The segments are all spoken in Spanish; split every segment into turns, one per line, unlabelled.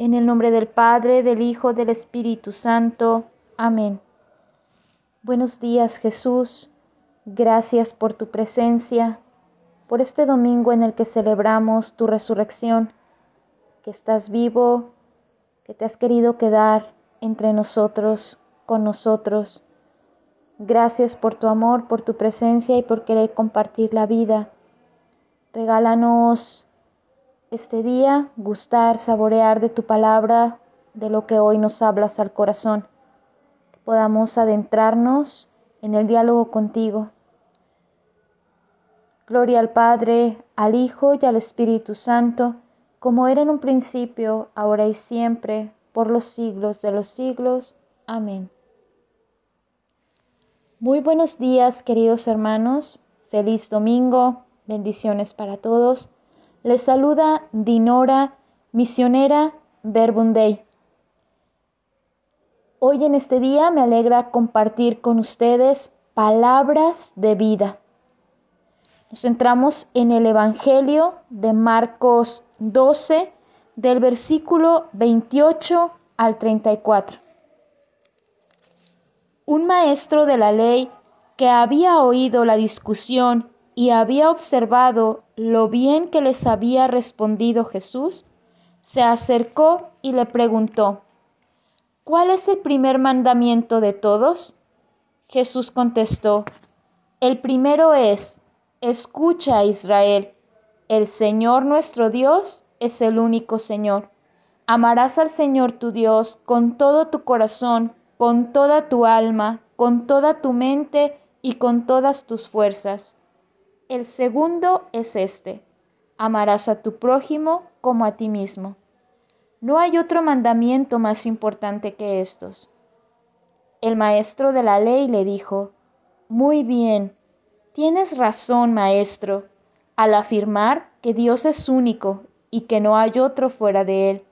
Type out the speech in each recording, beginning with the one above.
En el nombre del Padre, del Hijo, del Espíritu Santo. Amén. Buenos días Jesús. Gracias por tu presencia, por este domingo en el que celebramos tu resurrección, que estás vivo, que te has querido quedar entre nosotros, con nosotros. Gracias por tu amor, por tu presencia y por querer compartir la vida. Regálanos este día gustar, saborear de tu palabra, de lo que hoy nos hablas al corazón. Que podamos adentrarnos en el diálogo contigo. Gloria al Padre, al Hijo y al Espíritu Santo, como era en un principio, ahora y siempre, por los siglos de los siglos. Amén. Muy buenos días, queridos hermanos. Feliz domingo. Bendiciones para todos. Les saluda Dinora, misionera Verbundey. Hoy en este día me alegra compartir con ustedes palabras de vida. Nos centramos en el Evangelio de Marcos 12, del versículo 28 al 34. Un maestro de la ley que había oído la discusión y había observado lo bien que les había respondido Jesús, se acercó y le preguntó, ¿cuál es el primer mandamiento de todos? Jesús contestó, el primero es, escucha Israel, el Señor nuestro Dios es el único Señor. Amarás al Señor tu Dios con todo tu corazón, con toda tu alma, con toda tu mente y con todas tus fuerzas. El segundo es este, amarás a tu prójimo como a ti mismo. No hay otro mandamiento más importante que estos. El maestro de la ley le dijo, Muy bien, tienes razón, maestro, al afirmar que Dios es único y que no hay otro fuera de él,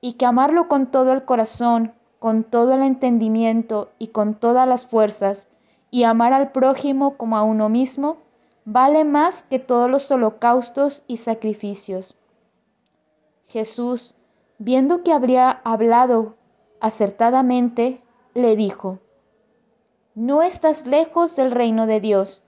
y que amarlo con todo el corazón, con todo el entendimiento y con todas las fuerzas, y amar al prójimo como a uno mismo, vale más que todos los holocaustos y sacrificios. Jesús, viendo que habría hablado acertadamente, le dijo, No estás lejos del reino de Dios.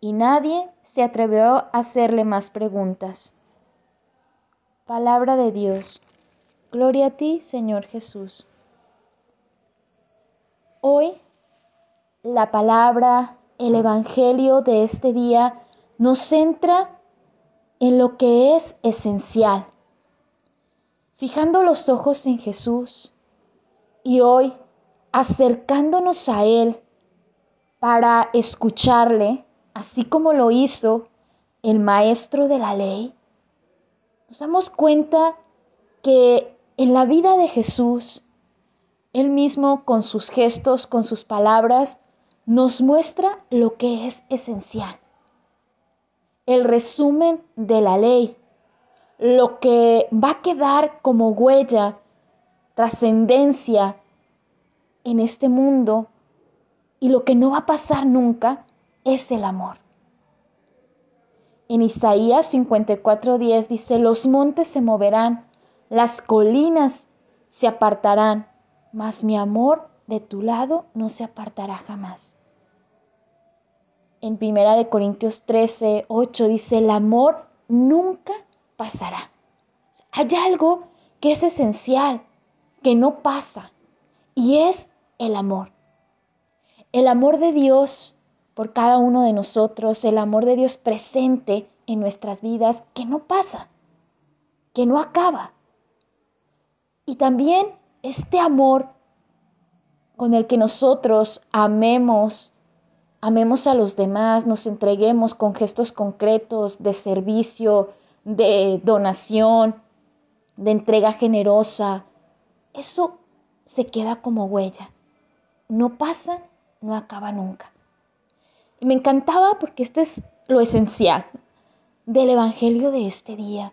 Y nadie se atrevió a hacerle más preguntas. Palabra de Dios. Gloria a ti, Señor Jesús. Hoy la palabra el Evangelio de este día nos centra en lo que es esencial. Fijando los ojos en Jesús y hoy acercándonos a Él para escucharle, así como lo hizo el maestro de la ley, nos damos cuenta que en la vida de Jesús, Él mismo con sus gestos, con sus palabras, nos muestra lo que es esencial. El resumen de la ley, lo que va a quedar como huella, trascendencia en este mundo y lo que no va a pasar nunca es el amor. En Isaías 54:10 dice, los montes se moverán, las colinas se apartarán, mas mi amor de tu lado no se apartará jamás. En Primera de Corintios 13, 8 dice, el amor nunca pasará. Hay algo que es esencial, que no pasa, y es el amor. El amor de Dios por cada uno de nosotros, el amor de Dios presente en nuestras vidas, que no pasa, que no acaba. Y también este amor con el que nosotros amemos, amemos a los demás, nos entreguemos con gestos concretos de servicio, de donación, de entrega generosa. Eso se queda como huella. No pasa, no acaba nunca. Y me encantaba porque esto es lo esencial del Evangelio de este día.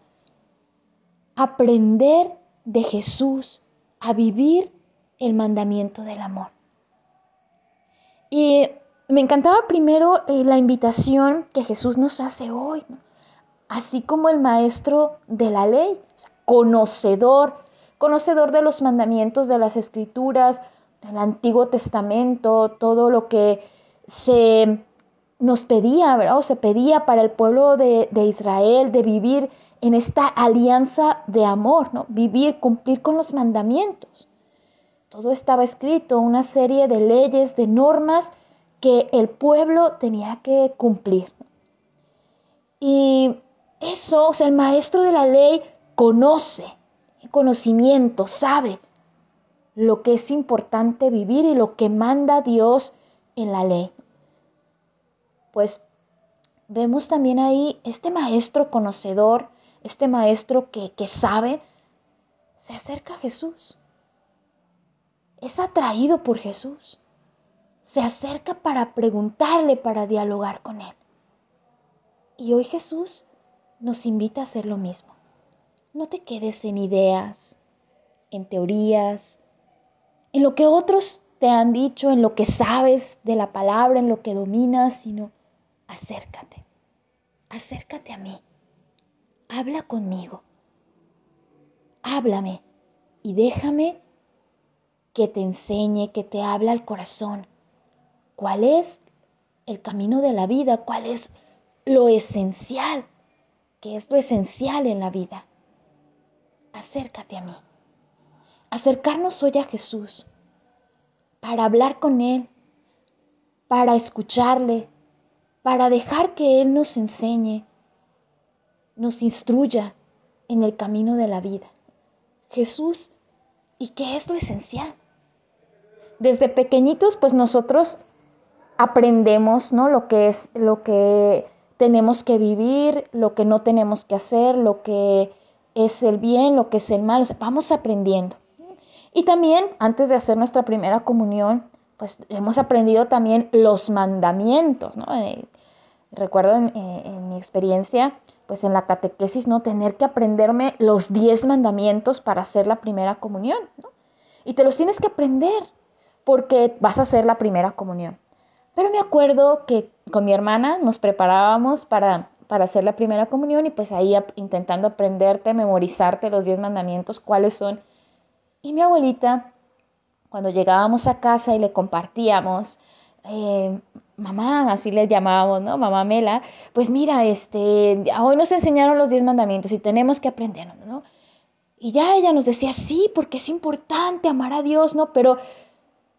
Aprender de Jesús a vivir el mandamiento del amor. Y me encantaba primero eh, la invitación que Jesús nos hace hoy, así como el maestro de la ley, conocedor, conocedor de los mandamientos de las escrituras, del Antiguo Testamento, todo lo que se nos pedía, ¿verdad? O se pedía para el pueblo de, de Israel de vivir en esta alianza de amor, ¿no? Vivir, cumplir con los mandamientos. Todo estaba escrito, una serie de leyes, de normas que el pueblo tenía que cumplir. Y eso, o sea, el maestro de la ley conoce, conocimiento, sabe lo que es importante vivir y lo que manda Dios en la ley. Pues vemos también ahí este maestro conocedor, este maestro que, que sabe, se acerca a Jesús. Es atraído por Jesús. Se acerca para preguntarle, para dialogar con él. Y hoy Jesús nos invita a hacer lo mismo. No te quedes en ideas, en teorías, en lo que otros te han dicho, en lo que sabes de la palabra, en lo que dominas, sino acércate, acércate a mí, habla conmigo, háblame y déjame que te enseñe, que te hable al corazón cuál es el camino de la vida, cuál es lo esencial, que es lo esencial en la vida. Acércate a mí. Acercarnos hoy a Jesús para hablar con Él, para escucharle, para dejar que Él nos enseñe, nos instruya en el camino de la vida. Jesús, ¿y qué es lo esencial? Desde pequeñitos, pues nosotros aprendemos, ¿no? Lo que es, lo que tenemos que vivir, lo que no tenemos que hacer, lo que es el bien, lo que es el mal. vamos aprendiendo. Y también, antes de hacer nuestra primera comunión, pues hemos aprendido también los mandamientos, ¿no? Eh, recuerdo eh, en, mi experiencia, pues en la catequesis, ¿no? Tener que aprenderme los diez mandamientos para hacer la primera comunión. Y te los tienes que aprender porque vas a hacer la primera comunión. Pero me acuerdo que con mi hermana nos preparábamos para, para hacer la primera comunión y pues ahí intentando aprenderte, memorizarte los diez mandamientos, cuáles son. Y mi abuelita, cuando llegábamos a casa y le compartíamos, eh, mamá, así le llamábamos, ¿no? Mamá Mela, pues mira, este, hoy nos enseñaron los diez mandamientos y tenemos que aprenderlos, ¿no? Y ya ella nos decía, sí, porque es importante amar a Dios, ¿no? Pero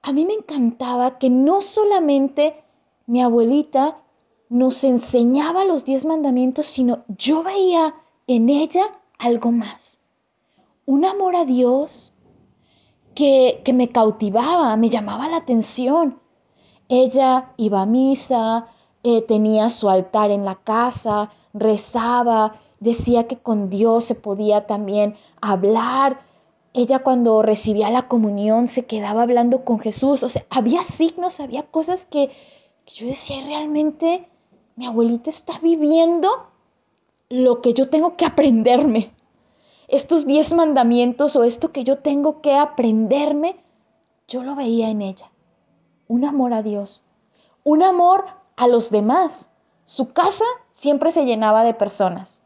a mí me encantaba que no solamente mi abuelita nos enseñaba los diez mandamientos, sino yo veía en ella algo más. Un amor a Dios que, que me cautivaba, me llamaba la atención. Ella iba a misa, eh, tenía su altar en la casa, rezaba, decía que con Dios se podía también hablar. Ella cuando recibía la comunión se quedaba hablando con Jesús. O sea, había signos, había cosas que, que yo decía, realmente mi abuelita está viviendo lo que yo tengo que aprenderme. Estos diez mandamientos o esto que yo tengo que aprenderme, yo lo veía en ella un amor a Dios, un amor a los demás. Su casa siempre se llenaba de personas.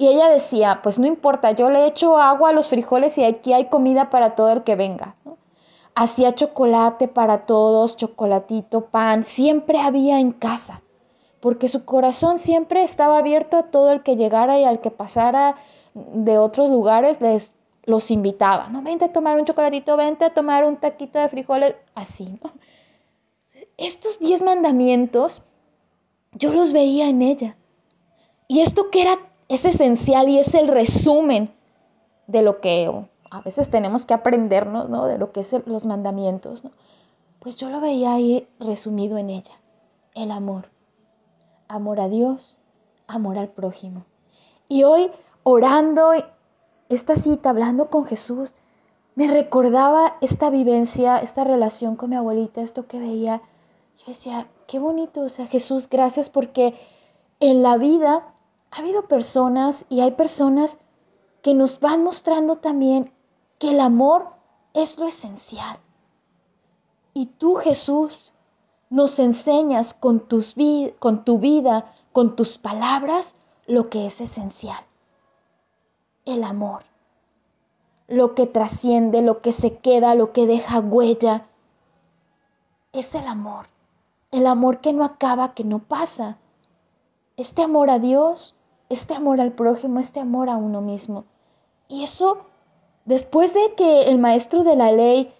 Y ella decía, pues no importa, yo le echo agua a los frijoles y aquí hay comida para todo el que venga. Hacía chocolate para todos, chocolatito, pan, siempre había en casa, porque su corazón siempre estaba abierto a todo el que llegara y al que pasara de otros lugares, les los invitaba, ¿no? Vente a tomar un chocolatito, vente a tomar un taquito de frijoles, así, ¿no? estos diez mandamientos, yo los veía en ella. Y esto que era, es esencial y es el resumen de lo que a veces tenemos que aprendernos, ¿no? De lo que es los mandamientos, ¿no? Pues yo lo veía ahí resumido en ella. El amor. Amor a Dios, amor al prójimo. Y hoy, orando esta cita, hablando con Jesús, me recordaba esta vivencia, esta relación con mi abuelita, esto que veía yo decía, qué bonito, o sea, Jesús, gracias porque en la vida ha habido personas y hay personas que nos van mostrando también que el amor es lo esencial. Y tú, Jesús, nos enseñas con, tus con tu vida, con tus palabras, lo que es esencial. El amor. lo que trasciende, lo que se queda, lo que deja huella, es el amor. El amor que no acaba, que no pasa. Este amor a Dios, este amor al prójimo, este amor a uno mismo. Y eso, después de que el maestro de la ley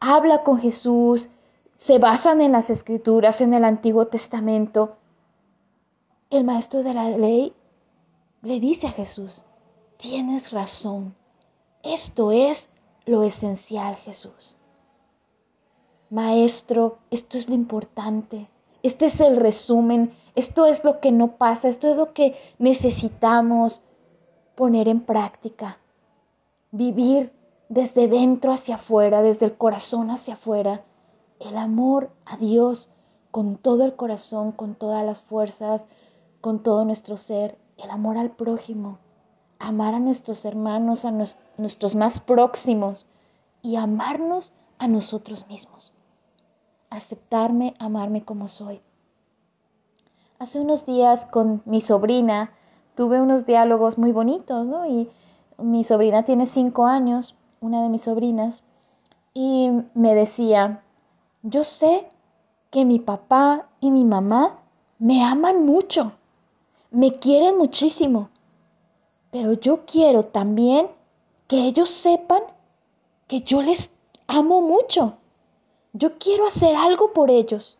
habla con Jesús, se basan en las escrituras, en el Antiguo Testamento, el maestro de la ley le dice a Jesús, tienes razón, esto es lo esencial, Jesús. Maestro, esto es lo importante, este es el resumen, esto es lo que no pasa, esto es lo que necesitamos poner en práctica, vivir desde dentro hacia afuera, desde el corazón hacia afuera, el amor a Dios con todo el corazón, con todas las fuerzas, con todo nuestro ser, el amor al prójimo, amar a nuestros hermanos, a nuestros más próximos y amarnos a nosotros mismos. Aceptarme, amarme como soy. Hace unos días con mi sobrina tuve unos diálogos muy bonitos, ¿no? Y mi sobrina tiene cinco años una de mis sobrinas, y me decía, yo sé que mi papá y mi mamá me aman mucho, me quieren muchísimo, pero yo quiero también que ellos sepan que yo les amo mucho. Yo quiero hacer algo por ellos.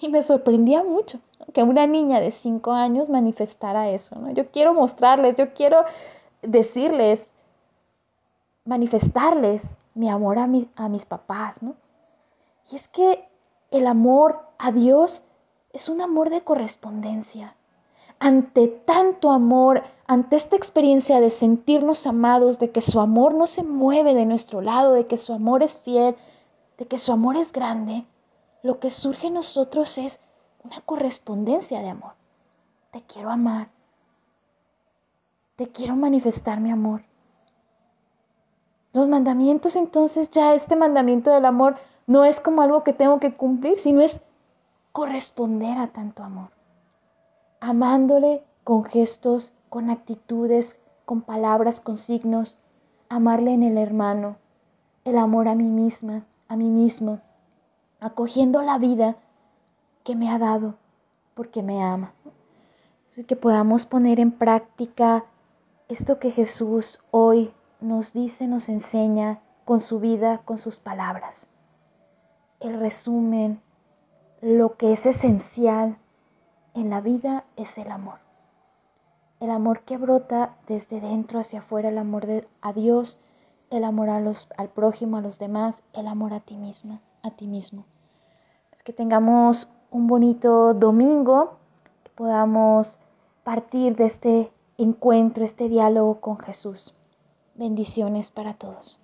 Y me sorprendía mucho que una niña de cinco años manifestara eso. ¿no? Yo quiero mostrarles, yo quiero decirles manifestarles mi amor a, a mis papás, ¿no? Y es que el amor a Dios es un amor de correspondencia. Ante tanto amor, ante esta experiencia de sentirnos amados, de que su amor no se mueve de nuestro lado, de que su amor es fiel, de que su amor es grande, lo que surge en nosotros es una correspondencia de amor. Te quiero amar. Te quiero manifestar mi amor. Los mandamientos entonces ya este mandamiento del amor no es como algo que tengo que cumplir, sino es corresponder a tanto amor. Amándole con gestos, con actitudes, con palabras, con signos. Amarle en el hermano. El amor a mí misma, a mí mismo. Acogiendo la vida que me ha dado porque me ama. Que podamos poner en práctica esto que Jesús hoy nos dice, nos enseña con su vida, con sus palabras. El resumen, lo que es esencial en la vida es el amor. El amor que brota desde dentro hacia afuera, el amor de, a Dios, el amor a los, al prójimo, a los demás, el amor a ti misma, a ti mismo. Es que tengamos un bonito domingo, que podamos partir de este encuentro, este diálogo con Jesús. Bendiciones para todos.